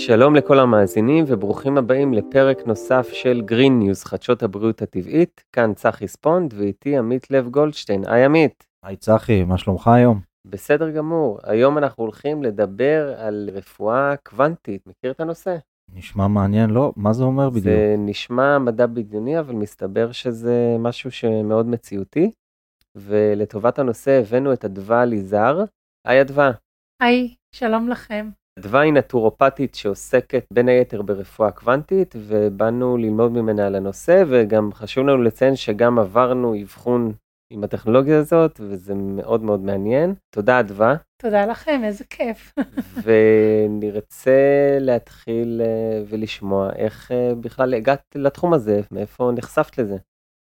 שלום לכל המאזינים וברוכים הבאים לפרק נוסף של Green News, חדשות הבריאות הטבעית. כאן צחי ספונד ואיתי עמית לב גולדשטיין. היי עמית. היי צחי, מה שלומך היום? בסדר גמור. היום אנחנו הולכים לדבר על רפואה קוונטית. מכיר את הנושא? נשמע מעניין, לא? מה זה אומר בדיוק? זה נשמע מדע בדיוני, אבל מסתבר שזה משהו שמאוד מציאותי. ולטובת הנושא הבאנו את אדווה ליזר. היי אדווה. היי, שלום לכם. אדווה היא נטורופטית שעוסקת בין היתר ברפואה קוונטית, ובאנו ללמוד ממנה על הנושא, וגם חשוב לנו לציין שגם עברנו אבחון עם הטכנולוגיה הזאת, וזה מאוד מאוד מעניין. תודה אדווה. תודה לכם, איזה כיף. ונרצה להתחיל אה, ולשמוע איך אה, בכלל הגעת לתחום הזה, מאיפה נחשפת לזה.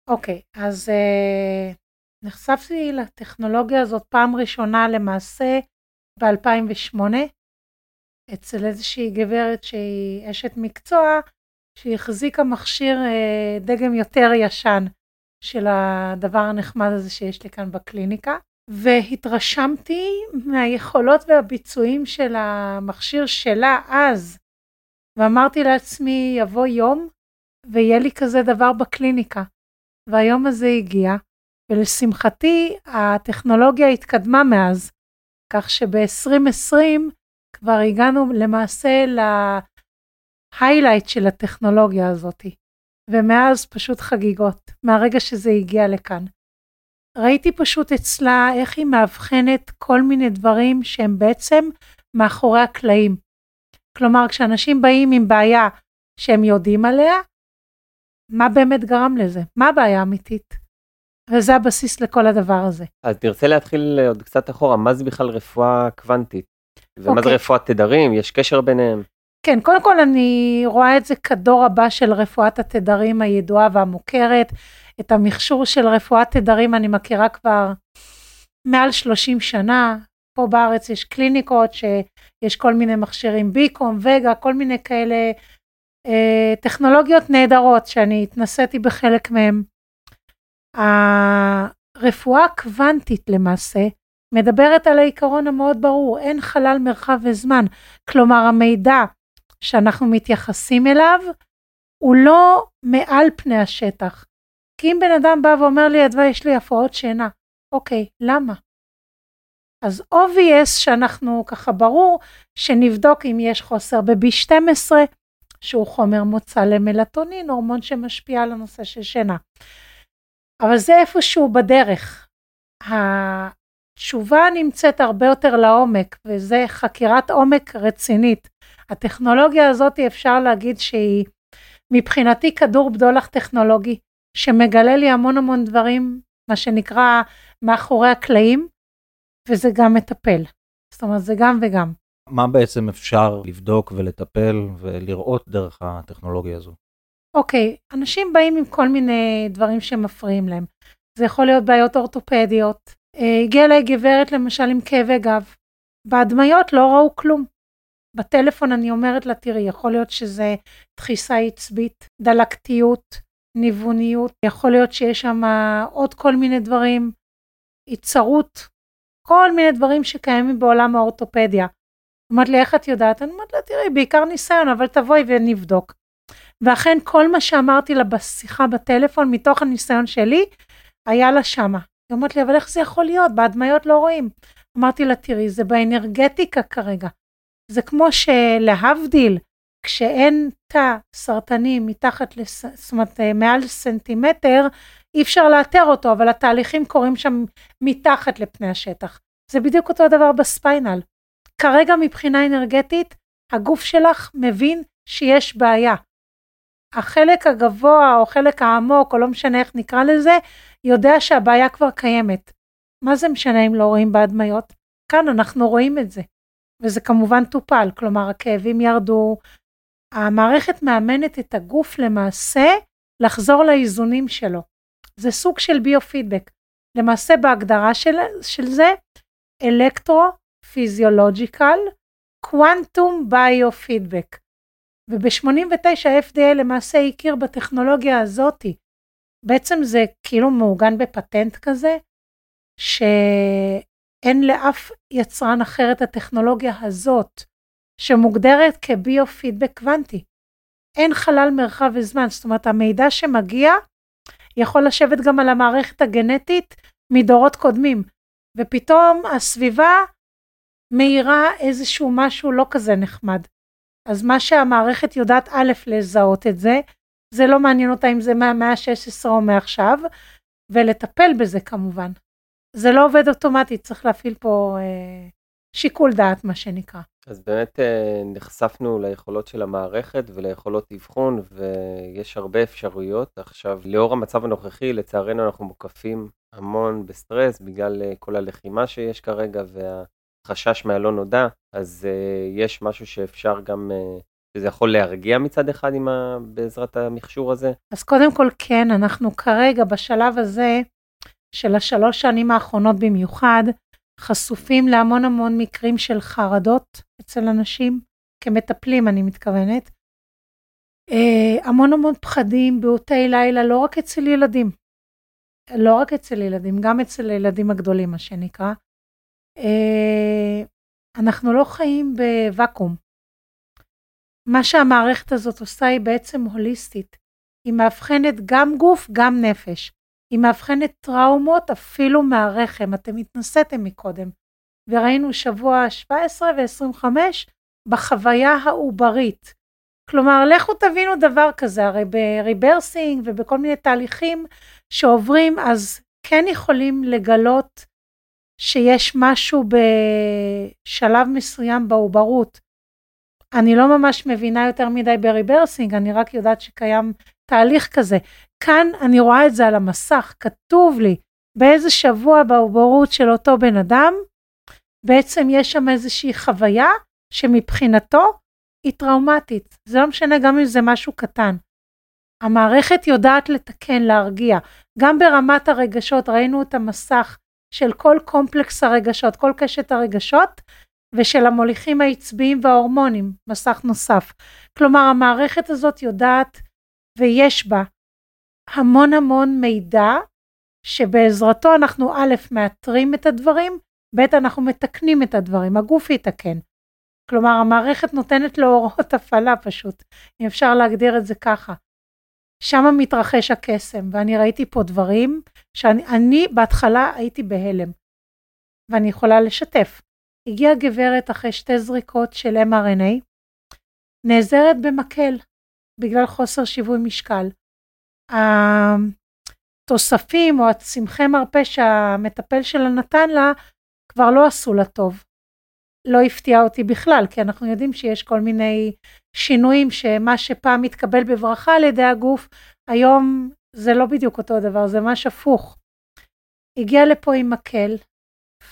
אוקיי, okay, אז uh, נחשפתי לטכנולוגיה הזאת פעם ראשונה למעשה ב-2008. אצל איזושהי גברת שהיא אשת מקצוע, שהיא החזיקה מכשיר אה, דגם יותר ישן של הדבר הנחמד הזה שיש לי כאן בקליניקה, והתרשמתי מהיכולות והביצועים של המכשיר שלה אז, ואמרתי לעצמי, יבוא יום ויהיה לי כזה דבר בקליניקה. והיום הזה הגיע, ולשמחתי הטכנולוגיה התקדמה מאז, כך שב-2020 כבר הגענו למעשה להיילייט של הטכנולוגיה הזאת, ומאז פשוט חגיגות, מהרגע שזה הגיע לכאן. ראיתי פשוט אצלה איך היא מאבחנת כל מיני דברים שהם בעצם מאחורי הקלעים. כלומר, כשאנשים באים עם בעיה שהם יודעים עליה, מה באמת גרם לזה? מה הבעיה האמיתית? וזה הבסיס לכל הדבר הזה. אז נרצה להתחיל עוד קצת אחורה, מה זה בכלל רפואה קוונטית? ומה. זה אוקיי. רפואת תדרים? יש קשר ביניהם? כן, קודם כל אני רואה את זה כדור הבא של רפואת התדרים הידועה והמוכרת. את המכשור של רפואת תדרים אני מכירה כבר מעל 30 שנה. פה בארץ יש קליניקות שיש כל מיני מכשירים ביקום, וגה, כל מיני כאלה אה, טכנולוגיות נהדרות שאני התנסיתי בחלק מהם. הרפואה הקוונטית למעשה מדברת על העיקרון המאוד ברור, אין חלל מרחב וזמן. כלומר, המידע שאנחנו מתייחסים אליו הוא לא מעל פני השטח. כי אם בן אדם בא ואומר לי, אדווה, יש לי הפרעות שינה, אוקיי, למה? אז obvious שאנחנו ככה ברור שנבדוק אם יש חוסר ב-B12, שהוא חומר מוצא למלטונין, הורמון שמשפיע על הנושא של שינה. אבל זה איפשהו בדרך. התשובה נמצאת הרבה יותר לעומק, וזה חקירת עומק רצינית. הטכנולוגיה הזאת אפשר להגיד שהיא מבחינתי כדור בדולח טכנולוגי, שמגלה לי המון המון דברים, מה שנקרא מאחורי הקלעים, וזה גם מטפל. זאת אומרת, זה גם וגם. מה בעצם אפשר לבדוק ולטפל ולראות דרך הטכנולוגיה הזו? אוקיי, אנשים באים עם כל מיני דברים שמפריעים להם. זה יכול להיות בעיות אורתופדיות, הגיעה אליי גברת למשל עם כאבי גב. בהדמיות לא ראו כלום. בטלפון אני אומרת לה, תראי, יכול להיות שזה דחיסה עצבית, דלקתיות, ניווניות, יכול להיות שיש שם עוד כל מיני דברים, יצרות, כל מיני דברים שקיימים בעולם האורתופדיה. אמרת לי, איך את יודעת? אני אומרת לה, תראי, בעיקר ניסיון, אבל תבואי ונבדוק. ואכן, כל מה שאמרתי לה בשיחה בטלפון, מתוך הניסיון שלי, היה לה שמה. היא אומרת לי, אבל איך זה יכול להיות? בהדמיות לא רואים. אמרתי לה, תראי, זה באנרגטיקה כרגע. זה כמו שלהבדיל, כשאין תא סרטני מתחת, לס... זאת אומרת, אה, מעל סנטימטר, אי אפשר לאתר אותו, אבל התהליכים קורים שם מתחת לפני השטח. זה בדיוק אותו דבר ב spinal. כרגע מבחינה אנרגטית, הגוף שלך מבין שיש בעיה. החלק הגבוה או חלק העמוק, או לא משנה איך נקרא לזה, יודע שהבעיה כבר קיימת. מה זה משנה אם לא רואים בהדמיות? כאן אנחנו רואים את זה. וזה כמובן טופל, כלומר הכאבים ירדו. המערכת מאמנת את הגוף למעשה לחזור לאיזונים שלו. זה סוג של ביו-פידבק. למעשה בהגדרה של, של זה, אלקטרו-פיזיולוג'יקל קוונטום ביו-פידבק. וב-89 ה-FDA למעשה הכיר בטכנולוגיה הזאתי. בעצם זה כאילו מעוגן בפטנט כזה, שאין לאף יצרן אחר את הטכנולוגיה הזאת. שמוגדרת כביו-פידבק קוונטי. אין חלל מרחב וזמן, זאת אומרת המידע שמגיע יכול לשבת גם על המערכת הגנטית מדורות קודמים, ופתאום הסביבה מאירה איזשהו משהו לא כזה נחמד. אז מה שהמערכת יודעת א', לזהות את זה, זה לא מעניין אותה אם זה מהמאה ה-16 או מעכשיו, ולטפל בזה כמובן. זה לא עובד אוטומטית, צריך להפעיל פה אה, שיקול דעת, מה שנקרא. אז באמת אה, נחשפנו ליכולות של המערכת וליכולות אבחון, ויש הרבה אפשרויות. עכשיו, לאור המצב הנוכחי, לצערנו אנחנו מוקפים המון בסטרס בגלל אה, כל הלחימה שיש כרגע והחשש מהלא נודע, אז אה, יש משהו שאפשר גם, שזה יכול להרגיע מצד אחד עם ה... בעזרת המכשור הזה. אז קודם כל כן, אנחנו כרגע בשלב הזה של השלוש שנים האחרונות במיוחד, חשופים להמון המון מקרים של חרדות אצל אנשים, כמטפלים אני מתכוונת. אה, המון המון פחדים, בעוטי לילה, לא רק אצל ילדים. לא רק אצל ילדים, גם אצל הילדים הגדולים, מה שנקרא. אה, אנחנו לא חיים בוואקום. מה שהמערכת הזאת עושה היא בעצם הוליסטית. היא מאבחנת גם גוף, גם נפש. היא מאבחנת טראומות אפילו מהרחם, אתם התנסיתם מקודם, וראינו שבוע 17 ו-25 בחוויה העוברית. כלומר, לכו תבינו דבר כזה, הרי ב rebirthing ובכל מיני תהליכים שעוברים, אז כן יכולים לגלות שיש משהו בשלב מסוים בעוברות. אני לא ממש מבינה יותר מדי ב rebirthing, אני רק יודעת שקיים תהליך כזה. כאן אני רואה את זה על המסך, כתוב לי באיזה שבוע בעוברות של אותו בן אדם, בעצם יש שם איזושהי חוויה שמבחינתו היא טראומטית. זה לא משנה גם אם זה משהו קטן. המערכת יודעת לתקן, להרגיע. גם ברמת הרגשות, ראינו את המסך של כל קומפלקס הרגשות, כל קשת הרגשות, ושל המוליכים העצביים וההורמונים, מסך נוסף. כלומר, המערכת הזאת יודעת ויש בה המון המון מידע שבעזרתו אנחנו א', מאתרים את הדברים, ב', אנחנו מתקנים את הדברים, הגוף יתקן. כלומר, המערכת נותנת לו הוראות הפעלה פשוט, אם אפשר להגדיר את זה ככה. שם מתרחש הקסם, ואני ראיתי פה דברים שאני בהתחלה הייתי בהלם, ואני יכולה לשתף. הגיעה גברת אחרי שתי זריקות של mRNA, נעזרת במקל בגלל חוסר שיווי משקל. התוספים או הצמחי מרפא שהמטפל שלה נתן לה כבר לא עשו לה טוב. לא הפתיע אותי בכלל, כי אנחנו יודעים שיש כל מיני שינויים שמה שפעם מתקבל בברכה על ידי הגוף, היום זה לא בדיוק אותו דבר, זה ממש הפוך. הגיע לפה עם מקל,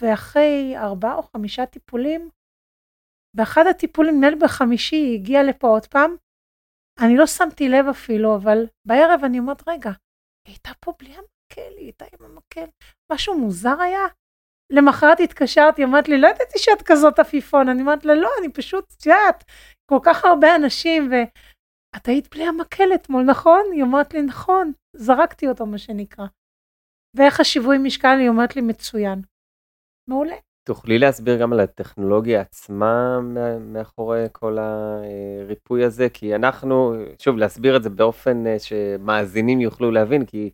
ואחרי ארבעה או חמישה טיפולים, באחד הטיפולים, נדמה לי בחמישי, היא הגיעה לפה עוד פעם, אני לא שמתי לב אפילו, אבל בערב אני אומרת, רגע, היא הייתה פה בלי המקל, היא הייתה עם המקל, משהו מוזר היה? למחרת התקשרתי, אמרת לי, לא ידעתי שאת כזאת עפיפון, אני אומרת לה, לא, אני פשוט, את יודעת, כל כך הרבה אנשים, ואת היית בלי המקל אתמול, נכון? היא אומרת לי, נכון, זרקתי אותו, מה שנקרא. ואיך השיווי משקל, היא אומרת לי, מצוין. מעולה. תוכלי להסביר גם על הטכנולוגיה עצמה מאחורי כל הריפוי הזה? כי אנחנו, שוב, להסביר את זה באופן אה, שמאזינים יוכלו להבין, כי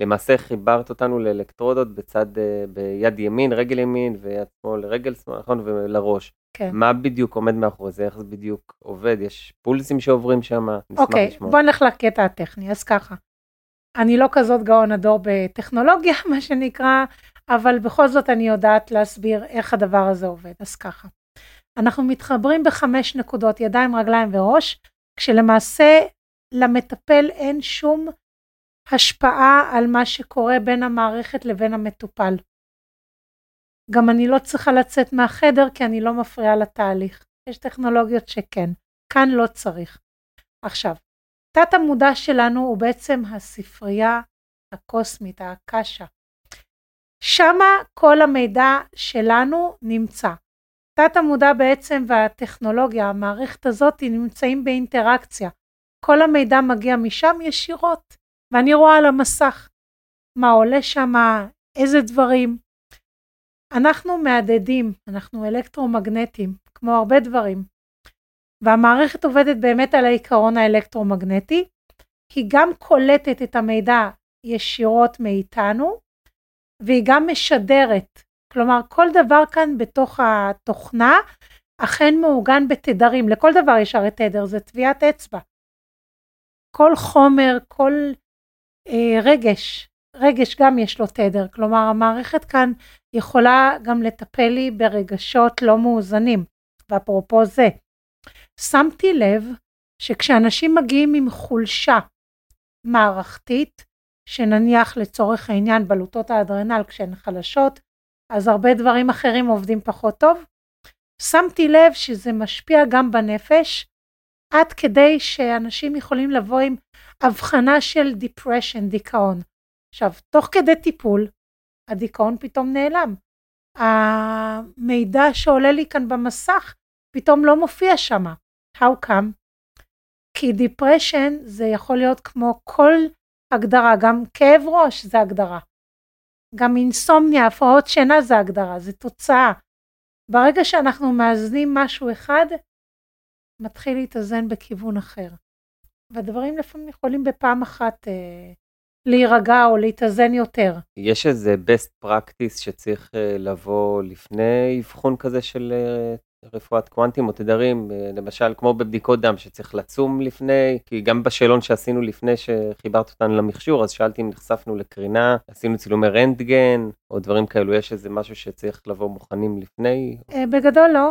למעשה חיברת אותנו לאלקטרודות בצד, אה, ביד ימין, רגל ימין, ויד שמאל, רגל שמאל, נכון? ולראש. כן. מה בדיוק עומד מאחורי זה? איך זה בדיוק עובד? יש פולסים שעוברים שם? אוקיי, בוא נלך לקטע הטכני, אז ככה. אני לא כזאת גאון הדור בטכנולוגיה, מה שנקרא, אבל בכל זאת אני יודעת להסביר איך הדבר הזה עובד. אז ככה, אנחנו מתחברים בחמש נקודות, ידיים, רגליים וראש, כשלמעשה למטפל אין שום השפעה על מה שקורה בין המערכת לבין המטופל. גם אני לא צריכה לצאת מהחדר כי אני לא מפריעה לתהליך. יש טכנולוגיות שכן, כאן לא צריך. עכשיו, תת המודע שלנו הוא בעצם הספרייה הקוסמית, הקשה. שמה כל המידע שלנו נמצא. תת המודע בעצם והטכנולוגיה, המערכת הזאת, נמצאים באינטראקציה. כל המידע מגיע משם ישירות, ואני רואה על המסך מה עולה שם, איזה דברים. אנחנו מהדהדים, אנחנו אלקטרומגנטים, כמו הרבה דברים. והמערכת עובדת באמת על העיקרון האלקטרומגנטי, היא גם קולטת את המידע ישירות מאיתנו, והיא גם משדרת. כלומר, כל דבר כאן בתוך התוכנה אכן מעוגן בתדרים, לכל דבר יש הרי תדר, זה טביעת אצבע. כל חומר, כל רגש, רגש גם יש לו תדר, כלומר המערכת כאן יכולה גם לטפל לי ברגשות לא מאוזנים, ואפרופו זה, שמתי לב שכשאנשים מגיעים עם חולשה מערכתית, שנניח לצורך העניין בלוטות האדרנל כשהן חלשות, אז הרבה דברים אחרים עובדים פחות טוב. שמתי לב שזה משפיע גם בנפש, עד כדי שאנשים יכולים לבוא עם הבחנה של depression, דיכאון. עכשיו, תוך כדי טיפול, הדיכאון פתאום נעלם. המידע שעולה לי כאן במסך פתאום לא מופיע שם. How come? כי depression זה יכול להיות כמו כל הגדרה, גם כאב ראש זה הגדרה. גם אינסומניה, הפרעות שינה זה הגדרה, זה תוצאה. ברגע שאנחנו מאזנים משהו אחד, מתחיל להתאזן בכיוון אחר. והדברים לפעמים יכולים בפעם אחת אה, להירגע או להתאזן יותר. יש איזה best practice שצריך אה, לבוא לפני אבחון כזה של אה, רפואת קוונטים או תדרים, אה, למשל כמו בבדיקות דם שצריך לצום לפני, כי גם בשאלון שעשינו לפני שחיברת אותנו למכשור, אז שאלתי אם נחשפנו לקרינה, עשינו צילומי רנטגן, או דברים כאלו, יש איזה משהו שצריך לבוא מוכנים לפני? בגדול לא.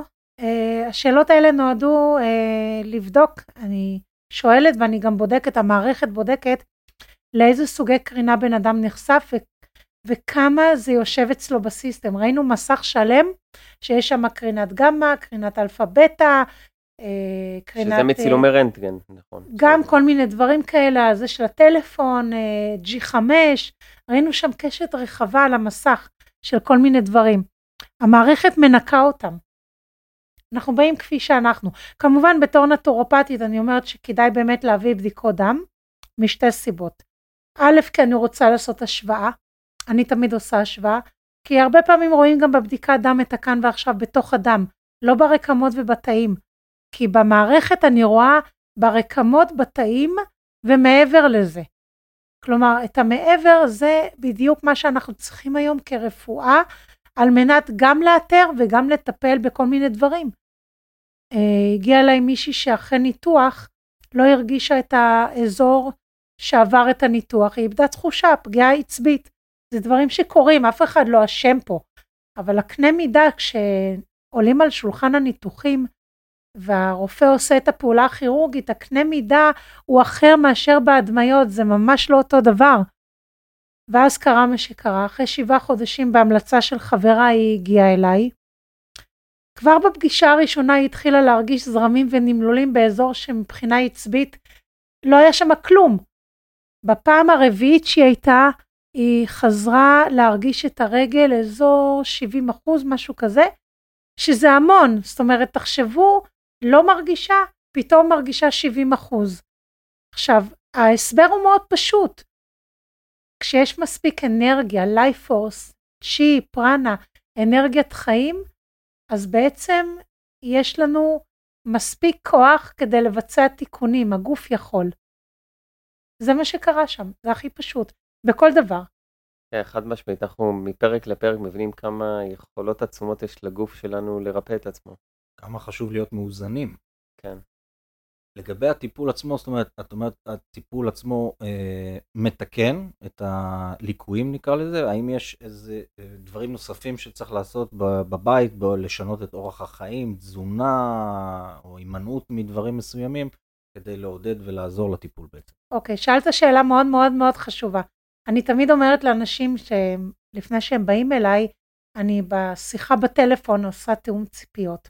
השאלות האלה נועדו לבדוק, אני שואלת ואני גם בודקת, המערכת בודקת לאיזה סוגי קרינה בן אדם נחשף וכמה זה יושב אצלו בסיסטם. ראינו מסך שלם שיש שם קרינת גמא, קרינת אלפא בטא, אה, קרינת... שזה מצילומי רנטגן, נכון. גם כל מיני דברים כאלה, זה של הטלפון, אה, G5, ראינו שם קשת רחבה על המסך של כל מיני דברים. המערכת מנקה אותם. אנחנו באים כפי שאנחנו. כמובן בתור נטורופטית אני אומרת שכדאי באמת להביא בדיקות דם, משתי סיבות. א', כי אני רוצה לעשות השוואה, אני תמיד עושה השוואה, כי הרבה פעמים רואים גם בבדיקת דם את הכאן ועכשיו בתוך הדם, לא ברקמות ובתאים. כי במערכת אני רואה ברקמות, בתאים ומעבר לזה. כלומר, את המעבר זה בדיוק מה שאנחנו צריכים היום כרפואה, על מנת גם לאתר וגם לטפל בכל מיני דברים. Uh, הגיעה אליי מישהי שאחרי ניתוח לא הרגישה את האזור שעבר את הניתוח, היא איבדה תחושה, פגיעה עצבית. זה דברים שקורים, אף אחד לא אשם פה. אבל הקנה מידה כשעולים על שולחן הניתוחים והרופא עושה את הפעולה הכירורגית, הקנה מידה הוא אחר מאשר בהדמיות, זה ממש לא אותו דבר. ואז קרה מה שקרה, אחרי שבעה חודשים בהמלצה של חברה היא הגיעה אליי. כבר בפגישה הראשונה היא התחילה להרגיש זרמים ונמלולים באזור שמבחינה עצבית לא היה שם כלום. בפעם הרביעית שהיא הייתה, היא חזרה להרגיש את הרגל אזור 70 אחוז, משהו כזה, שזה המון. זאת אומרת, תחשבו, לא מרגישה, פתאום מרגישה 70 אחוז. עכשיו, ההסבר הוא מאוד פשוט. כשיש מספיק אנרגיה, life force, צ'י, פרנה, אנרגיית חיים, אז בעצם יש לנו מספיק כוח כדי לבצע תיקונים, הגוף יכול. זה מה שקרה שם, זה הכי פשוט, בכל דבר. כן, חד משמעית, אנחנו מפרק לפרק מבינים כמה יכולות עצומות יש לגוף שלנו לרפא את עצמו. כמה חשוב להיות מאוזנים. כן. לגבי הטיפול עצמו, זאת אומרת, את אומרת, הטיפול עצמו אה, מתקן את הליקויים נקרא לזה, האם יש איזה אה, דברים נוספים שצריך לעשות בבית, לשנות את אורח החיים, תזונה או הימנעות מדברים מסוימים, כדי לעודד ולעזור לטיפול בעצם. אוקיי, okay, שאלת שאלה מאוד מאוד מאוד חשובה. אני תמיד אומרת לאנשים שלפני שהם באים אליי, אני בשיחה בטלפון עושה תיאום ציפיות.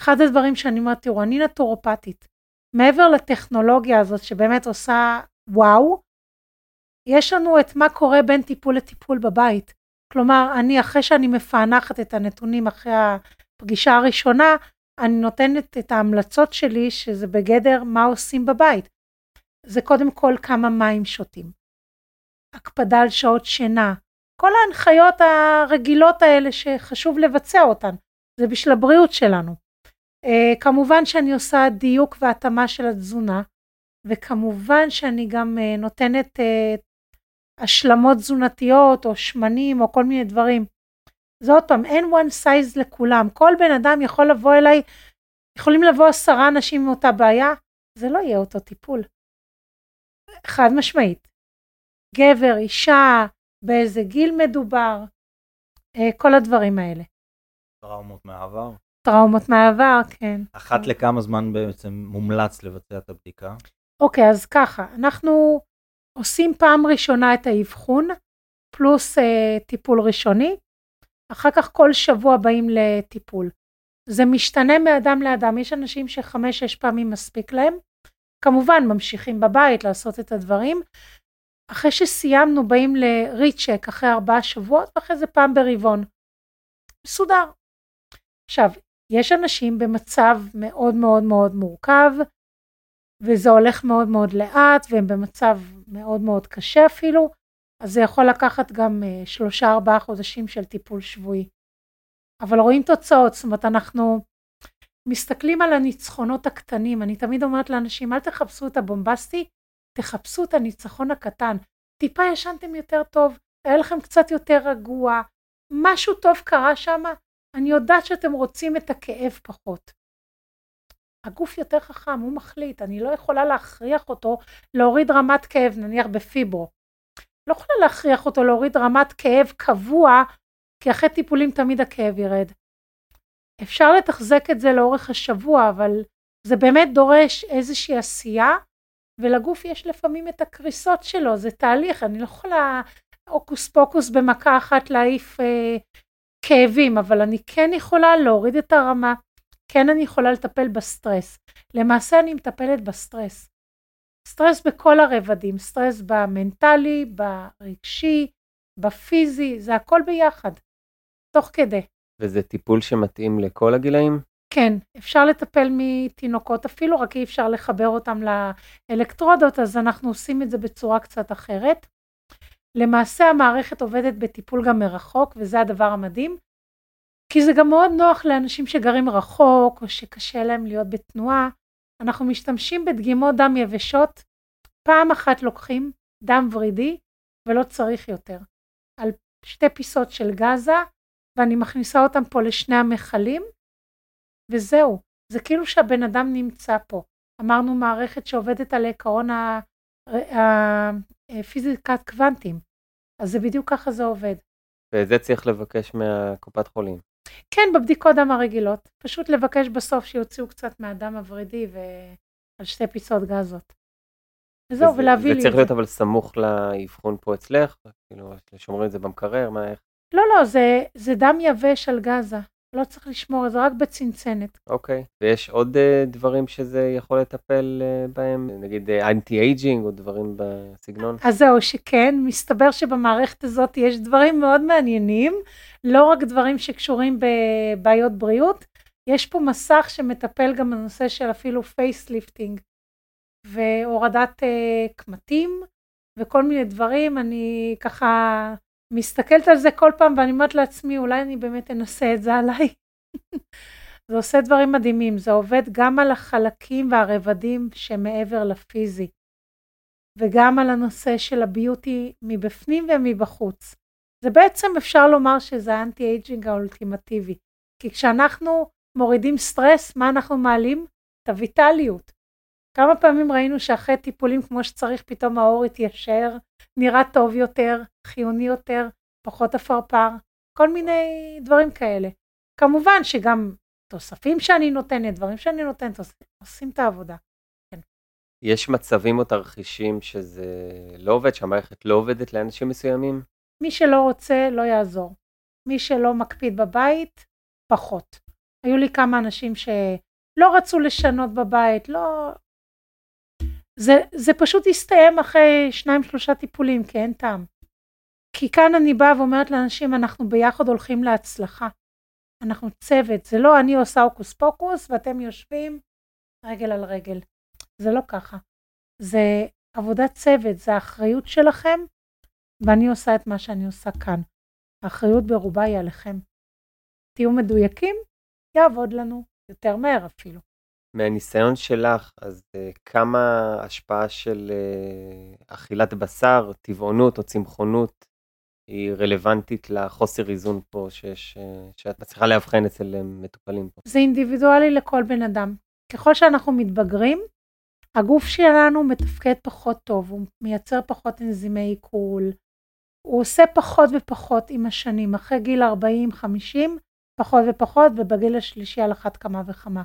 אחד הדברים שאני אומרת, תראו, אני נטורופטית. מעבר לטכנולוגיה הזאת שבאמת עושה וואו, יש לנו את מה קורה בין טיפול לטיפול בבית. כלומר, אני אחרי שאני מפענחת את הנתונים אחרי הפגישה הראשונה, אני נותנת את ההמלצות שלי שזה בגדר מה עושים בבית. זה קודם כל כמה מים שותים. הקפדה על שעות שינה. כל ההנחיות הרגילות האלה שחשוב לבצע אותן. זה בשביל הבריאות שלנו. Uh, כמובן שאני עושה דיוק והתאמה של התזונה, וכמובן שאני גם uh, נותנת uh, השלמות תזונתיות או שמנים או כל מיני דברים. זה עוד פעם, אין one size לכולם. כל בן אדם יכול לבוא אליי, יכולים לבוא עשרה אנשים עם אותה בעיה, זה לא יהיה אותו טיפול. חד משמעית. גבר, אישה, באיזה גיל מדובר, אה, כל הדברים האלה. טראומות מהעבר? טראומות מהעבר, כן. אחת לכמה זמן בעצם מומלץ לבצע את הבדיקה? אוקיי, אז ככה, אנחנו עושים פעם ראשונה את האבחון, פלוס אה, טיפול ראשוני, אחר כך כל שבוע באים לטיפול. זה משתנה מאדם לאדם, יש אנשים שחמש-שש פעמים מספיק להם, כמובן ממשיכים בבית לעשות את הדברים. אחרי שסיימנו באים לריצ'ק אחרי ארבעה שבועות ואחרי זה פעם ברבעון. מסודר. עכשיו, יש אנשים במצב מאוד מאוד מאוד מורכב, וזה הולך מאוד מאוד לאט, והם במצב מאוד מאוד קשה אפילו, אז זה יכול לקחת גם uh, שלושה ארבעה חודשים של טיפול שבועי. אבל רואים תוצאות, זאת אומרת אנחנו מסתכלים על הניצחונות הקטנים, אני תמיד אומרת לאנשים אל תחפשו את הבומבסטי, תחפשו את הניצחון הקטן. טיפה ישנתם יותר טוב, היה לכם קצת יותר רגוע, משהו טוב קרה שם, אני יודעת שאתם רוצים את הכאב פחות. הגוף יותר חכם, הוא מחליט, אני לא יכולה להכריח אותו להוריד רמת כאב, נניח בפיברו. לא יכולה להכריח אותו להוריד רמת כאב קבוע, כי אחרי טיפולים תמיד הכאב ירד. אפשר לתחזק את זה לאורך השבוע, אבל זה באמת דורש איזושהי עשייה, ולגוף יש לפעמים את הקריסות שלו, זה תהליך, אני לא יכולה הוקוס פוקוס במכה אחת להעיף אה, כאבים, אבל אני כן יכולה להוריד את הרמה, כן אני יכולה לטפל בסטרס. למעשה אני מטפלת בסטרס. סטרס בכל הרבדים, סטרס במנטלי, ברגשי, בפיזי, זה הכל ביחד, תוך כדי. וזה טיפול שמתאים לכל הגילאים? כן, אפשר לטפל מתינוקות אפילו, רק אי אפשר לחבר אותם לאלקטרודות, אז אנחנו עושים את זה בצורה קצת אחרת. למעשה המערכת עובדת בטיפול גם מרחוק, וזה הדבר המדהים, כי זה גם מאוד נוח לאנשים שגרים רחוק, או שקשה להם להיות בתנועה. אנחנו משתמשים בדגימות דם יבשות, פעם אחת לוקחים דם ורידי, ולא צריך יותר. על שתי פיסות של גזה, ואני מכניסה אותם פה לשני המכלים, וזהו. זה כאילו שהבן אדם נמצא פה. אמרנו מערכת שעובדת על עקרון הפיזיקת קוונטים, אז זה בדיוק ככה זה עובד. וזה צריך לבקש מהקופת חולים. כן, בבדיקות דם הרגילות. פשוט לבקש בסוף שיוציאו קצת מהדם הוורידי ועל שתי פיסות גזות. וזהו, ולהביא לי את זה. זה צריך להיות אבל סמוך לאבחון פה אצלך? כאילו, שומרים את זה במקרר? מה, איך? לא, לא, זה, זה דם יבש על גזה. לא צריך לשמור, זה רק בצנצנת. אוקיי, ויש עוד אה, דברים שזה יכול לטפל אה, בהם? נגיד anti אה, aging או דברים בסגנון? אז זהו, שכן, מסתבר שבמערכת הזאת יש דברים מאוד מעניינים, לא רק דברים שקשורים בבעיות בריאות, יש פה מסך שמטפל גם בנושא של אפילו face lifting והורדת אה, קמטים וכל מיני דברים, אני ככה מסתכלת על זה כל פעם ואני אומרת לעצמי, אולי אני באמת אנסה את זה עליי. זה עושה דברים מדהימים, זה עובד גם על החלקים והרבדים שמעבר לפיזי, וגם על הנושא של ה beauty מבפנים ומבחוץ. זה בעצם אפשר לומר שזה ה anti aging האולטימטיבי, כי כשאנחנו מורידים סטרס, מה אנחנו מעלים? את הויטליות. כמה פעמים ראינו שאחרי טיפולים כמו שצריך, פתאום האור התיישר, נראה טוב יותר, חיוני יותר, פחות עפרפר, כל מיני דברים כאלה. כמובן שגם תוספים שאני נותנת, דברים שאני נותנת, עושים את העבודה. כן. יש מצבים או תרחישים שזה לא עובד, שהמערכת לא עובדת לאנשים מסוימים? מי שלא רוצה, לא יעזור. מי שלא מקפיד בבית, פחות. היו לי כמה אנשים שלא רצו לשנות בבית, לא, זה, זה פשוט הסתיים אחרי שניים שלושה טיפולים, כי אין טעם. כי כאן אני באה ואומרת לאנשים, אנחנו ביחד הולכים להצלחה. אנחנו צוות, זה לא אני עושה הוקוס פוקוס ואתם יושבים רגל על רגל. זה לא ככה. זה עבודת צוות, זה האחריות שלכם, ואני עושה את מה שאני עושה כאן. האחריות ברובה היא עליכם. תהיו מדויקים, יעבוד לנו. יותר מהר אפילו. מהניסיון שלך, אז uh, כמה השפעה של uh, אכילת בשר, טבעונות או צמחונות, היא רלוונטית לחוסר איזון פה שיש, uh, שאת מצליחה לאבחן אצל מטופלים פה? זה אינדיבידואלי לכל בן אדם. ככל שאנחנו מתבגרים, הגוף שלנו מתפקד פחות טוב, הוא מייצר פחות אנזימי עיכול, הוא עושה פחות ופחות עם השנים, אחרי גיל 40-50, פחות ופחות, ובגיל השלישי על אחת כמה וכמה.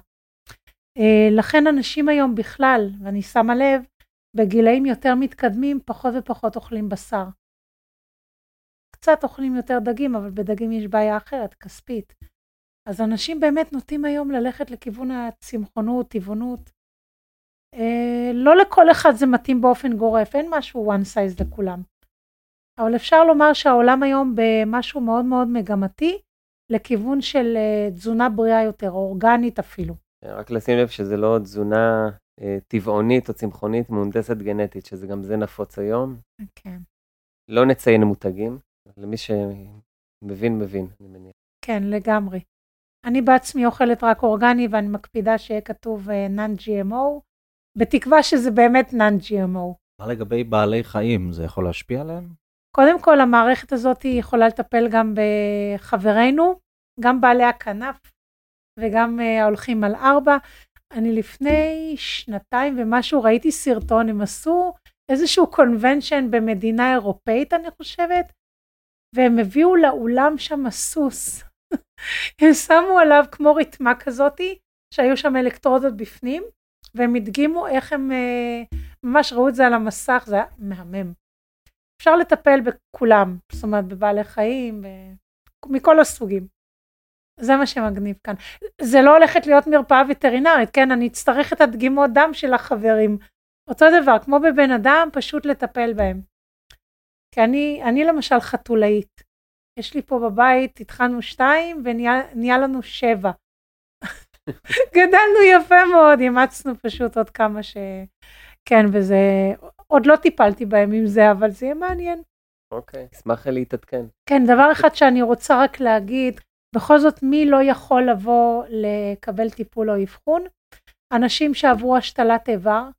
אה, לכן אנשים היום בכלל, ואני שמה לב, בגילאים יותר מתקדמים, פחות ופחות אוכלים בשר. קצת אוכלים יותר דגים, אבל בדגים יש בעיה אחרת, כספית. אז אנשים באמת נוטים היום ללכת לכיוון הצמחונות, טבעונות. אה, לא לכל אחד זה מתאים באופן גורף, אין משהו one size לכולם. אבל אפשר לומר שהעולם היום במשהו מאוד מאוד מגמתי, לכיוון של אה, תזונה בריאה יותר, אורגנית אפילו. רק לשים לב שזה לא תזונה אה, טבעונית או צמחונית מהונדסת גנטית, שזה גם זה נפוץ היום. כן. לא נציין מותגים, למי שמבין, מבין, אני מניח. כן, לגמרי. אני בעצמי אוכלת רק אורגני ואני מקפידה שיהיה כתוב uh, non-GMO, בתקווה שזה באמת non-GMO. מה לגבי בעלי חיים, זה יכול להשפיע עליהם? קודם כל, המערכת הזאת יכולה לטפל גם בחברינו, גם בעלי הכנף וגם ההולכים על ארבע. אני לפני שנתיים ומשהו ראיתי סרטון, הם עשו איזשהו קונבנשן במדינה אירופאית, אני חושבת, והם הביאו לאולם שם סוס. הם שמו עליו כמו ריתמה כזאתי, שהיו שם אלקטרודות בפנים, והם הדגימו איך הם uh, ממש ראו את זה על המסך, זה היה מהמם. אפשר לטפל בכולם, זאת אומרת בבעלי חיים, ב... מכל הסוגים. זה מה שמגניב כאן. זה לא הולכת להיות מרפאה וטרינרית, כן? אני אצטרך את הדגימות דם של החברים. אותו דבר, כמו בבן אדם, פשוט לטפל בהם. כי אני, אני למשל חתולאית. יש לי פה בבית, התחלנו שתיים ונהיה לנו שבע. גדלנו יפה מאוד, אימצנו פשוט עוד כמה ש... כן, וזה... עוד לא טיפלתי בהם עם זה, אבל זה יהיה מעניין. אוקיי, אשמח להתעדכן. כן, דבר אחד שאני רוצה רק להגיד, בכל זאת, מי לא יכול לבוא לקבל טיפול או אבחון? אנשים שעברו השתלת איבר,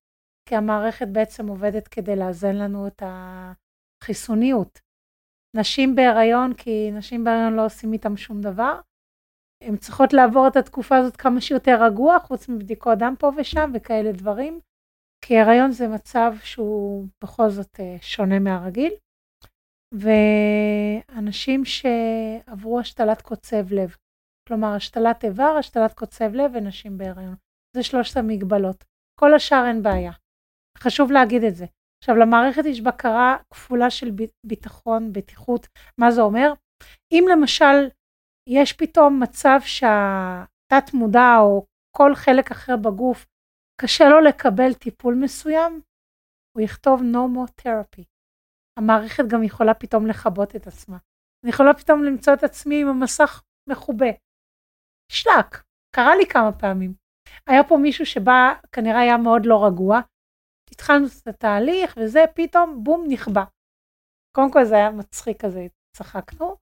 כי המערכת בעצם עובדת כדי לאזן לנו את החיסוניות. נשים בהיריון, כי נשים בהיריון לא עושים איתם שום דבר. הן צריכות לעבור את התקופה הזאת כמה שיותר רגוע, חוץ מבדיקות דם פה ושם וכאלה דברים. כי הריון זה מצב שהוא בכל זאת אה, שונה מהרגיל. ואנשים שעברו השתלת קוצב לב, כלומר השתלת איבר, השתלת קוצב לב ונשים בהריון. זה שלושת המגבלות. כל השאר אין בעיה. חשוב להגיד את זה. עכשיו, למערכת יש בקרה כפולה של ביטחון, בטיחות. מה זה אומר? אם למשל יש פתאום מצב שהתת מודע או כל חלק אחר בגוף קשה לו לקבל טיפול מסוים, הוא יכתוב no more therapy. המערכת גם יכולה פתאום לכבות את עצמה. אני יכולה פתאום למצוא את עצמי עם המסך מכובה. שלק, קרה לי כמה פעמים. היה פה מישהו שבא, כנראה היה מאוד לא רגוע, התחלנו את התהליך וזה, פתאום בום, נכבה. קודם כל זה היה מצחיק כזה, צחקנו,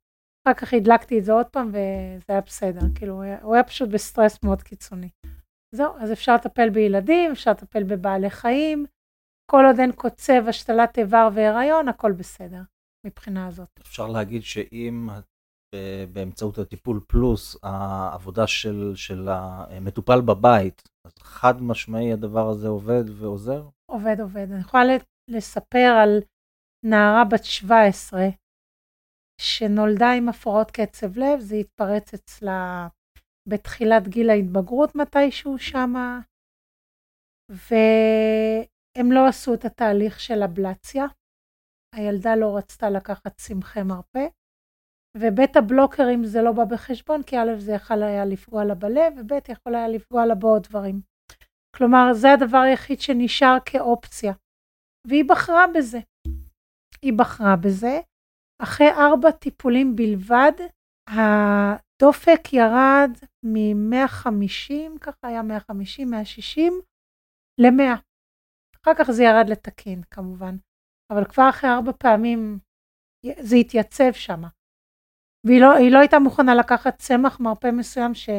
אחר כך הדלקתי את זה עוד פעם וזה היה בסדר, כאילו הוא היה, הוא היה פשוט בסטרס מאוד קיצוני. זהו, אז אפשר לטפל בילדים, אפשר לטפל בבעלי חיים, כל עוד אין קוצב, השתלת איבר והיריון, הכל בסדר מבחינה הזאת. אפשר להגיד שאם באמצעות הטיפול פלוס, העבודה של, של המטופל בבית, אז חד משמעי הדבר הזה עובד ועוזר? עובד, עובד. אני יכולה לספר על נערה בת 17, שנולדה עם הפרעות קצב לב, זה התפרץ אצלה בתחילת גיל ההתבגרות מתישהו שמה, והם לא עשו את התהליך של אבלציה. הילדה לא רצתה לקחת צמחי מרפא, ובית הבלוקרים זה לא בא בחשבון, כי א' זה יכול היה לפגוע לה בלב, וב' יכול היה לפגוע לה בעוד דברים. כלומר, זה הדבר היחיד שנשאר כאופציה. והיא בחרה בזה. היא בחרה בזה. אחרי ארבע טיפולים בלבד, הדופק ירד מ-150, ככה היה 150, 160, ל-100. אחר כך זה ירד לתקין, כמובן. אבל כבר אחרי ארבע פעמים זה התייצב שם. והיא לא, לא הייתה מוכנה לקחת צמח מרפא מסוים ש...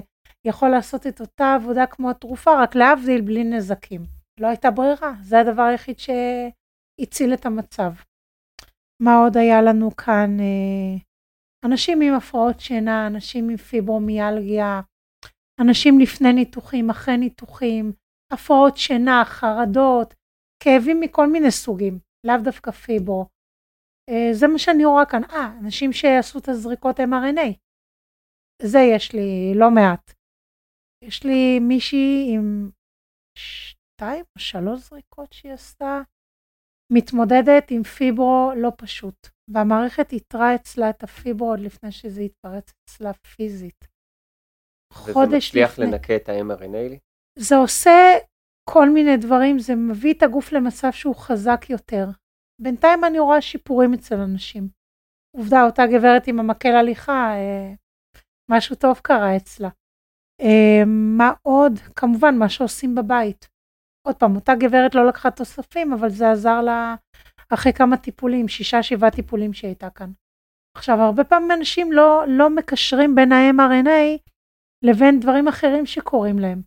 יכול לעשות את אותה עבודה כמו התרופה, רק להבדיל בלי נזקים. לא הייתה ברירה, זה הדבר היחיד שהציל את המצב. מה עוד היה לנו כאן? אה, אנשים עם הפרעות שינה, אנשים עם פיברומיאלגיה, אנשים לפני ניתוחים, אחרי ניתוחים, הפרעות שינה, חרדות, כאבים מכל מיני סוגים, לאו דווקא פיברו. אה, זה מה שאני רואה כאן. אה, אנשים שעשו את הזריקות mRNA. זה יש לי לא מעט. יש לי מישהי עם שתיים או שלוש זריקות שהיא עשתה, מתמודדת עם פיברו לא פשוט, והמערכת איתרה אצלה את הפיברו עוד לפני שזה יתפרץ אצלה פיזית. וזה מצליח לפני... לנקה את ה-mRNA? זה עושה כל מיני דברים, זה מביא את הגוף למצב שהוא חזק יותר. בינתיים אני רואה שיפורים אצל אנשים. עובדה, אותה גברת עם המקל הליכה, אה, משהו טוב קרה אצלה. אה, מה עוד? כמובן, מה שעושים בבית. עוד פעם, אותה גברת לא לקחה תוספים, אבל זה עזר לה אחרי כמה טיפולים, שישה, שבעה טיפולים שהיא הייתה כאן. עכשיו, הרבה פעמים אנשים לא, לא מקשרים בין ה-mRNA לבין דברים אחרים שקורים להם.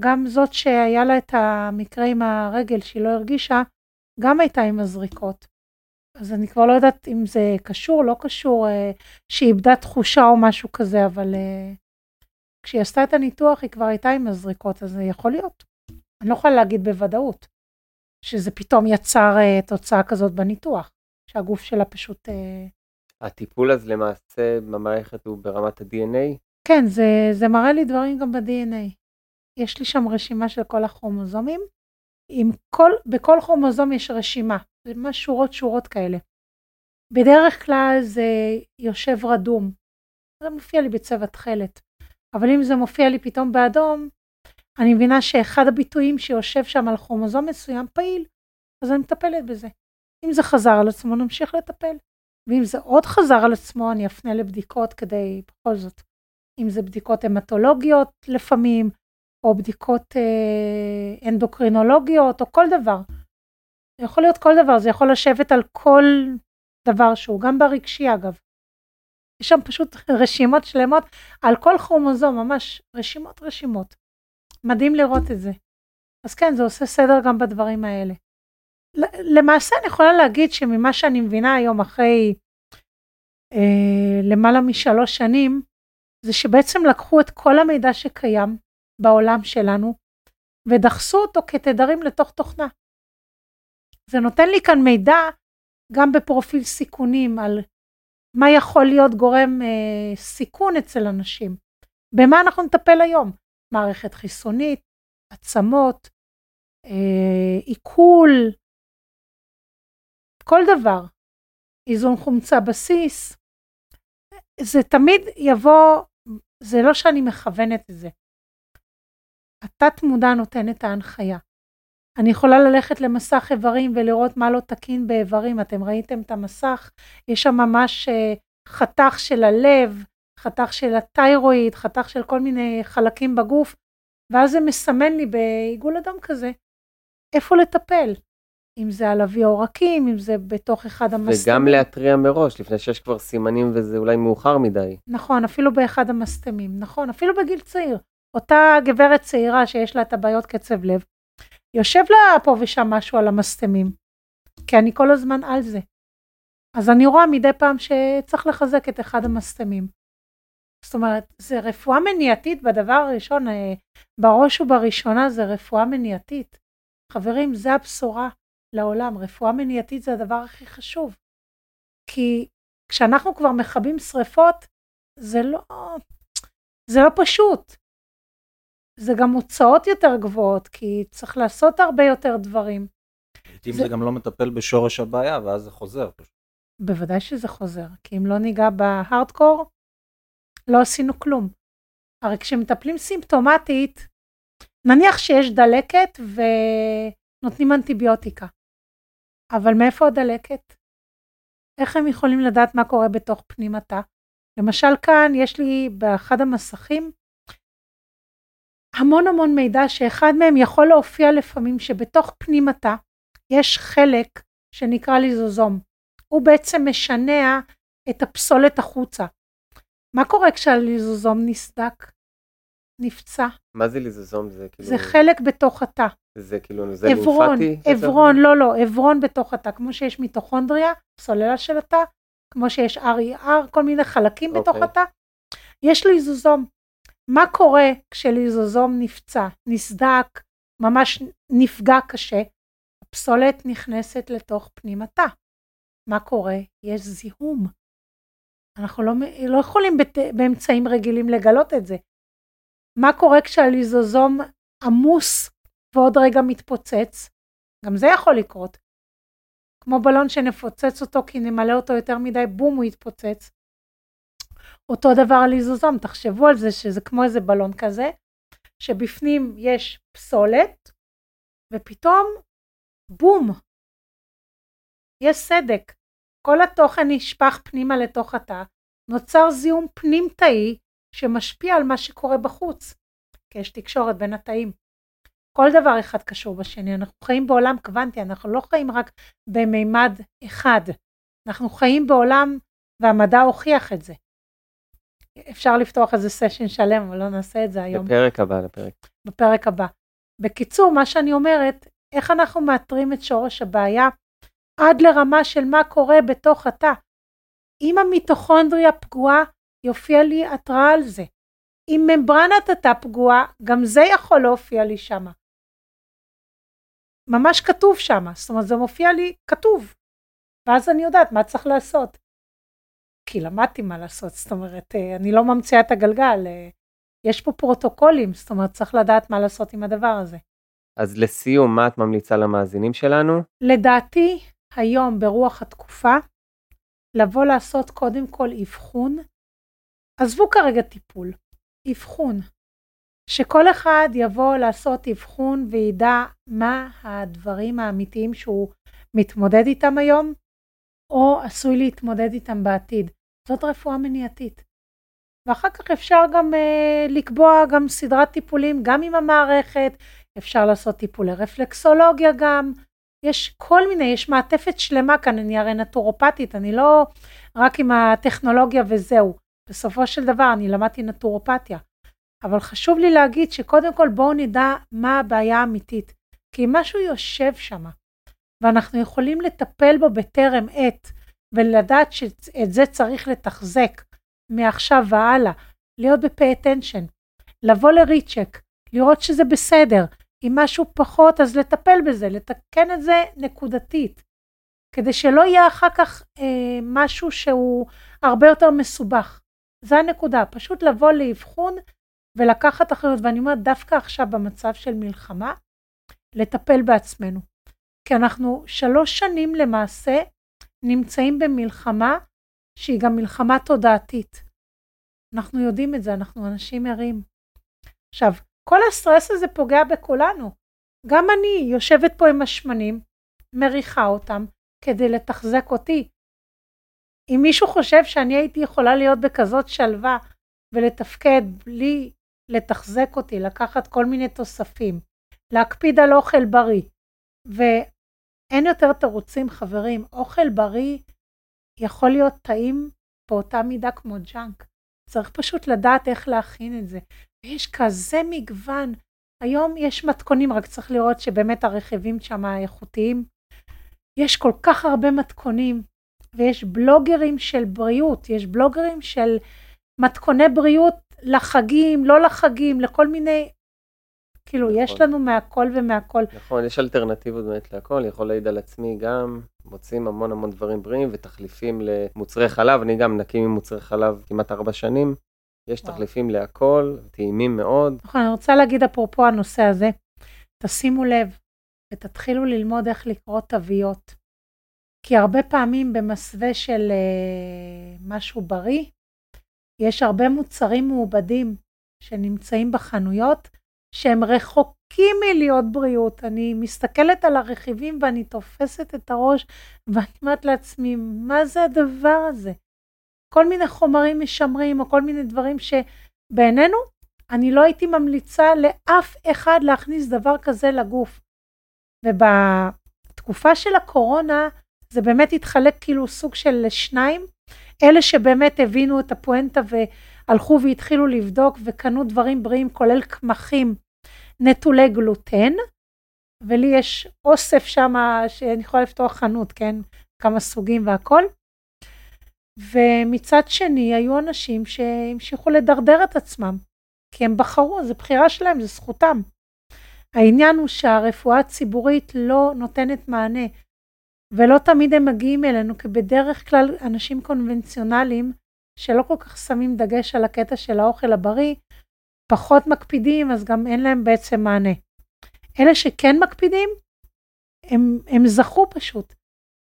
גם זאת שהיה לה את המקרה עם הרגל שהיא לא הרגישה, גם הייתה עם הזריקות. אז אני כבר לא יודעת אם זה קשור, לא קשור, אה, שהיא איבדה תחושה או משהו כזה, אבל אה, כשהיא עשתה את הניתוח היא כבר הייתה עם הזריקות, אז זה יכול להיות. אני לא יכולה להגיד בוודאות שזה פתאום יצר אה, תוצאה כזאת בניתוח, שהגוף שלה פשוט... הטיפול אז למעשה במערכת הוא ברמת ה-DNA? כן, זה, זה מראה לי דברים גם ב-DNA. יש לי שם רשימה של כל הכרומוזומים. עם כל, בכל כרומוזום יש רשימה, זה ממש שורות שורות כאלה. בדרך כלל זה יושב רדום, זה מופיע לי בצבע תכלת, אבל אם זה מופיע לי פתאום באדום, אני מבינה שאחד הביטויים שיושב שם על כרומוזום מסוים פעיל, אז אני מטפלת בזה. אם זה חזר על עצמו, נמשיך לטפל. ואם זה עוד חזר על עצמו, אני אפנה לבדיקות כדי, בכל זאת, אם זה בדיקות המטולוגיות לפעמים, או בדיקות אה, אנדוקרינולוגיות, או כל דבר. זה יכול להיות כל דבר, זה יכול לשבת על כל דבר שהוא, גם ברגשי אגב. יש שם פשוט רשימות שלמות על כל כרומוזום, ממש רשימות רשימות. מדהים לראות את זה. אז כן, זה עושה סדר גם בדברים האלה. למעשה אני יכולה להגיד שממה שאני מבינה היום אחרי אה, למעלה משלוש שנים, זה שבעצם לקחו את כל המידע שקיים בעולם שלנו ודחסו אותו כתדרים לתוך תוכנה. זה נותן לי כאן מידע גם בפרופיל סיכונים על מה יכול להיות גורם אה, סיכון אצל אנשים. במה אנחנו נטפל היום? מערכת חיסונית, עצמות, אה, עיכול, כל דבר, איזון חומצה בסיס, זה תמיד יבוא, זה לא שאני מכוונת את זה. התת מודע נותן את ההנחיה. אני יכולה ללכת למסך איברים ולראות מה לא תקין באיברים, אתם ראיתם את המסך, יש שם ממש אה, חתך של הלב, חתך של התיירואיד, חתך של כל מיני חלקים בגוף, ואז זה מסמן לי בעיגול אדום כזה, איפה לטפל. אם זה על אבי עורקים, אם זה בתוך אחד המסתמים. וגם להתריע מראש, לפני שיש כבר סימנים וזה אולי מאוחר מדי. נכון, אפילו באחד המסתמים, נכון, אפילו בגיל צעיר. אותה גברת צעירה שיש לה את הבעיות קצב לב, יושב לה פה ושם משהו על המסתמים, כי אני כל הזמן על זה. אז אני רואה מדי פעם שצריך לחזק את אחד המסתמים. זאת אומרת, זה רפואה מניעתית בדבר הראשון, אה, בראש ובראשונה זה רפואה מניעתית. חברים, זה הבשורה לעולם, רפואה מניעתית זה הדבר הכי חשוב. כי כשאנחנו כבר מכבים שריפות, זה לא, זה לא פשוט. זה גם הוצאות יותר גבוהות, כי צריך לעשות הרבה יותר דברים. לעתים זה... זה גם לא מטפל בשורש הבעיה, ואז זה חוזר. בוודאי שזה חוזר, כי אם לא ניגע בהארדקור, לא עשינו כלום. הרי כשמטפלים סימפטומטית, נניח שיש דלקת ונותנים אנטיביוטיקה, אבל מאיפה הדלקת? איך הם יכולים לדעת מה קורה בתוך פנים התא? למשל כאן יש לי באחד המסכים המון המון מידע שאחד מהם יכול להופיע לפעמים שבתוך פנים התא יש חלק שנקרא ליזוזום. הוא בעצם משנע את הפסולת החוצה. מה קורה כשהליזוזום נסדק? נפצע. מה זה ליזוזום? זה כאילו... זה חלק בתוך התא. זה כאילו נוזל עברון, לימפטי? עברון, לא, לא, עברון בתוך התא, כמו שיש מיטוכונדריה, סוללה של התא, כמו שיש RER, כל מיני חלקים בתוך אוקיי. התא. יש ליזוזום. מה קורה כשליזוזום נפצע, נסדק, ממש נפגע קשה? הפסולת נכנסת לתוך פנים התא. מה קורה? יש זיהום. אנחנו לא, לא יכולים בת, באמצעים רגילים לגלות את זה. מה קורה כשהליזוזום עמוס ועוד רגע מתפוצץ? גם זה יכול לקרות. כמו בלון שנפוצץ אותו כי נמלא אותו יותר מדי, בום הוא יתפוצץ. אותו דבר על ליזוזום, תחשבו על זה שזה כמו איזה בלון כזה, שבפנים יש פסולת, ופתאום בום, יש סדק. כל התוכן נשפך פנימה לתוך התא, נוצר זיהום פנים תאי שמשפיע על מה שקורה בחוץ, כי יש תקשורת בין התאים. כל דבר אחד קשור בשני, אנחנו חיים בעולם קוונטי, אנחנו לא חיים רק במימד אחד, אנחנו חיים בעולם, והמדע הוכיח את זה. אפשר לפתוח איזה סשן שלם, אבל לא נעשה את זה היום. בפרק הבא, לפרק. בפרק הבא. בקיצור, מה שאני אומרת, איך אנחנו מאתרים את שורש הבעיה עד לרמה של מה קורה בתוך התא. אם המיטוכונדריה פגועה, יופיע לי התראה על זה. אם ממברנת התא פגועה, גם זה יכול להופיע לי שמה. ממש כתוב שמה, זאת אומרת זה מופיע לי כתוב. ואז אני יודעת מה צריך לעשות. כי למדתי מה לעשות, זאת אומרת, אה, אני לא ממציאה את הגלגל, אה, יש פה פרוטוקולים, זאת אומרת, צריך לדעת מה לעשות עם הדבר הזה. אז לסיום, מה את ממליצה למאזינים שלנו? לדעתי, היום ברוח התקופה, לבוא לעשות קודם כל אבחון, עזבו כרגע טיפול, אבחון. שכל אחד יבוא לעשות אבחון וידע מה הדברים האמיתיים שהוא מתמודד איתם היום, או עשוי להתמודד איתם בעתיד. זאת רפואה מניעתית. ואחר כך אפשר גם אה, לקבוע גם סדרת טיפולים גם עם המערכת, אפשר לעשות טיפולי רפלקסולוגיה גם, יש כל מיני, יש מעטפת שלמה כאן, אני הרי נטורופטית, אני לא רק עם הטכנולוגיה וזהו. בסופו של דבר אני למדתי נטורופתיה. אבל חשוב לי להגיד שקודם כל בואו נדע מה הבעיה האמיתית. כי משהו יושב שם, ואנחנו יכולים לטפל בו בטרם עת, ולדעת שאת זה צריך לתחזק מעכשיו והלאה, להיות בפי אטנשן, לבוא לריצ'ק, לראות שזה בסדר, אם משהו פחות אז לטפל בזה, לתקן את זה נקודתית, כדי שלא יהיה אחר כך אה, משהו שהוא הרבה יותר מסובך. זה הנקודה, פשוט לבוא לאבחון ולקחת אחריות, ואני אומרת דווקא עכשיו במצב של מלחמה, לטפל בעצמנו. כי אנחנו שלוש שנים למעשה נמצאים במלחמה שהיא גם מלחמה תודעתית. אנחנו יודעים את זה, אנחנו אנשים ערים. עכשיו, כל הסטרס הזה פוגע בכולנו. גם אני יושבת פה עם השמנים, מריחה אותם כדי לתחזק אותי. אם מישהו חושב שאני הייתי יכולה להיות בכזאת שלווה ולתפקד בלי לתחזק אותי, לקחת כל מיני תוספים, להקפיד על אוכל בריא, ואין יותר תירוצים חברים, אוכל בריא יכול להיות טעים באותה מידה כמו ג'אנק. צריך פשוט לדעת איך להכין את זה. ויש כזה מגוון. היום יש מתכונים, רק צריך לראות שבאמת הרכיבים שם איכותיים. יש כל כך הרבה מתכונים, ויש בלוגרים של בריאות, יש בלוגרים של מתכוני בריאות לחגים, לא לחגים, לכל מיני, כאילו, נכון. יש לנו מהכל ומהכל. נכון, יש אלטרנטיבות באמת להכל, יכול להעיד על עצמי גם, מוצאים המון המון דברים בריאים ותחליפים למוצרי חלב, אני גם נקי ממוצרי חלב כמעט ארבע שנים. יש וואו. תחליפים להכל, טעימים מאוד. נכון, אני רוצה להגיד אפרופו הנושא הזה, תשימו לב ותתחילו ללמוד איך לקרוא תוויות. כי הרבה פעמים במסווה של אה, משהו בריא, יש הרבה מוצרים מעובדים שנמצאים בחנויות, שהם רחוקים מלהיות בריאות. אני מסתכלת על הרכיבים ואני תופסת את הראש ואני אומרת לעצמי, מה זה הדבר הזה? כל מיני חומרים משמרים או כל מיני דברים שבעינינו, אני לא הייתי ממליצה לאף אחד להכניס דבר כזה לגוף. ובתקופה של הקורונה זה באמת התחלק כאילו סוג של שניים, אלה שבאמת הבינו את הפואנטה הלכו והתחילו לבדוק וקנו דברים בריאים, כולל קמחים נטולי גלוטן, ולי יש אוסף שם שאני יכולה לפתוח חנות, כן? כמה סוגים והכל. ומצד שני, היו אנשים שהמשיכו לדרדר את עצמם, כי הם בחרו, זו בחירה שלהם, זו זכותם. העניין הוא שהרפואה הציבורית לא נותנת מענה, ולא תמיד הם מגיעים אלינו, כי בדרך כלל אנשים קונבנציונליים, שלא כל כך שמים דגש על הקטע של האוכל הבריא, פחות מקפידים, אז גם אין להם בעצם מענה. אלה שכן מקפידים, הם, הם זכו פשוט.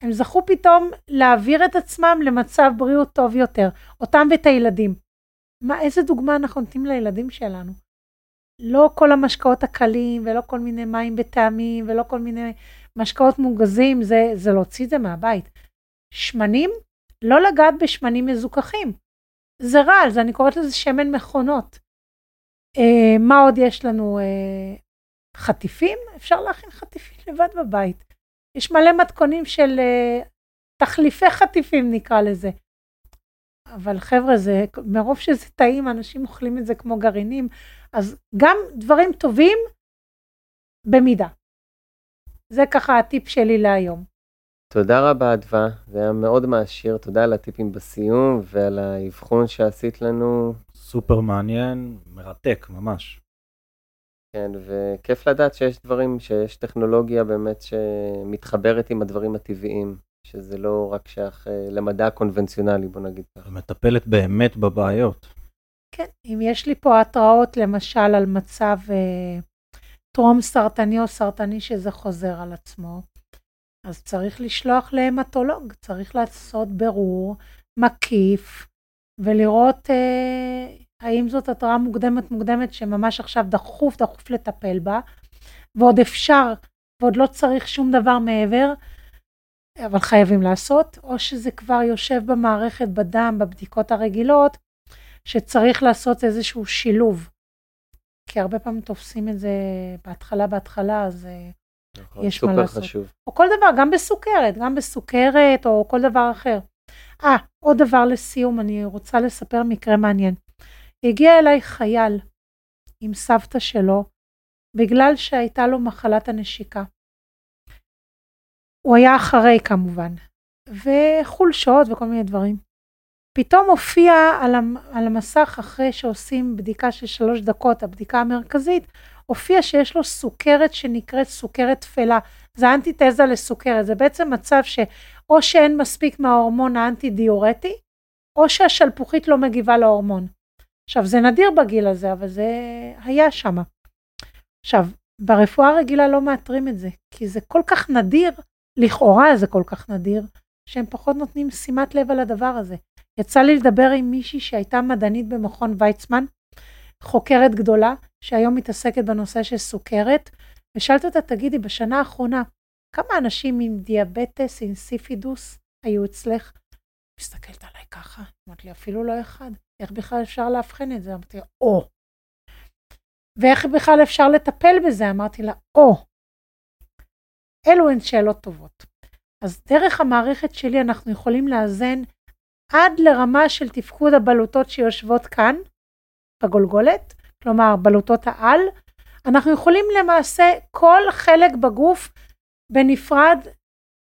הם זכו פתאום להעביר את עצמם למצב בריאות טוב יותר, אותם ואת הילדים. מה, איזה דוגמה אנחנו נותנים לילדים שלנו? לא כל המשקאות הקלים, ולא כל מיני מים בטעמים, ולא כל מיני משקאות מוגזים, זה, זה להוציא את זה מהבית. שמנים, לא לגעת בשמנים מזוכחים. זה רע, אז אני קוראת לזה שמן מכונות. אה, מה עוד יש לנו? אה, חטיפים? אפשר להכין חטיפים לבד בבית. יש מלא מתכונים של אה, תחליפי חטיפים נקרא לזה. אבל חבר'ה, זה, מרוב שזה טעים, אנשים אוכלים את זה כמו גרעינים, אז גם דברים טובים במידה. זה ככה הטיפ שלי להיום. תודה רבה, אדווה, זה היה מאוד מעשיר, תודה על הטיפים בסיום ועל האבחון שעשית לנו. סופר מעניין, מרתק, ממש. כן, וכיף לדעת שיש דברים, שיש טכנולוגיה באמת שמתחברת עם הדברים הטבעיים, שזה לא רק שייך אה, למדע הקונבנציונלי, בוא נגיד ככה. מטפלת באמת בבעיות. כן, אם יש לי פה התראות למשל על מצב אה, טרום סרטני או סרטני שזה חוזר על עצמו, אז צריך לשלוח להמטולוג, צריך לעשות ברור מקיף ולראות אה, האם זאת התראה מוקדמת מוקדמת שממש עכשיו דחוף דחוף לטפל בה, ועוד אפשר ועוד לא צריך שום דבר מעבר, אבל חייבים לעשות, או שזה כבר יושב במערכת בדם, בבדיקות הרגילות, שצריך לעשות איזשהו שילוב. כי הרבה פעמים תופסים את זה בהתחלה בהתחלה, אז אה, יש מה לעשות. חשוב. או כל דבר, גם בסוכרת, גם בסוכרת, או כל דבר אחר. אה, עוד דבר לסיום, אני רוצה לספר מקרה מעניין. הגיע אליי חייל עם סבתא שלו, בגלל שהייתה לו מחלת הנשיקה. הוא היה אחרי כמובן, וחולשות וכל מיני דברים. פתאום הופיע על, על המסך אחרי שעושים בדיקה של שלוש דקות, הבדיקה המרכזית, הופיע שיש לו סוכרת שנקראת סוכרת תפלה. זה אנטיתזה לסוכרת, זה בעצם מצב שאו שאין מספיק מההורמון האנטי-דיורטי, או שהשלפוחית לא מגיבה להורמון. עכשיו, זה נדיר בגיל הזה, אבל זה היה שם. עכשיו, ברפואה הרגילה לא מאתרים את זה, כי זה כל כך נדיר, לכאורה זה כל כך נדיר, שהם פחות נותנים שימת לב על הדבר הזה. יצא לי לדבר עם מישהי שהייתה מדענית במכון ויצמן, חוקרת גדולה, שהיום מתעסקת בנושא של סוכרת, ושאלתי אותה, תגידי, בשנה האחרונה, כמה אנשים עם דיאבטס אינסיפידוס היו אצלך? מסתכלת עליי ככה, אמרתי לי, אפילו לא אחד. איך בכלל אפשר לאבחן את זה? אמרתי לה, או. ואיך בכלל אפשר לטפל בזה? אמרתי לה, או. אלו הן שאלות טובות. אז דרך המערכת שלי אנחנו יכולים לאזן עד לרמה של תפקוד הבלוטות שיושבות כאן, בגולגולת, כלומר בלוטות העל. אנחנו יכולים למעשה כל חלק בגוף בנפרד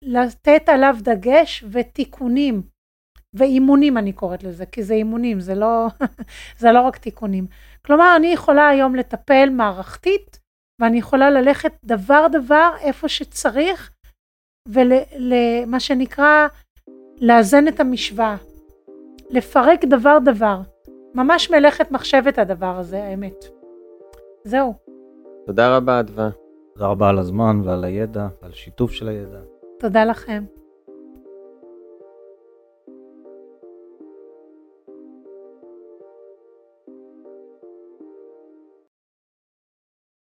לתת עליו דגש ותיקונים ואימונים אני קוראת לזה, כי זה אימונים, זה לא, זה לא רק תיקונים. כלומר, אני יכולה היום לטפל מערכתית, ואני יכולה ללכת דבר דבר איפה שצריך, ולמה שנקרא לאזן את המשוואה. לפרק דבר דבר. ממש מלאכת מחשבת הדבר הזה, האמת. זהו. תודה רבה, אדווה. תודה רבה על הזמן ועל הידע, על שיתוף של הידע. תודה לכם.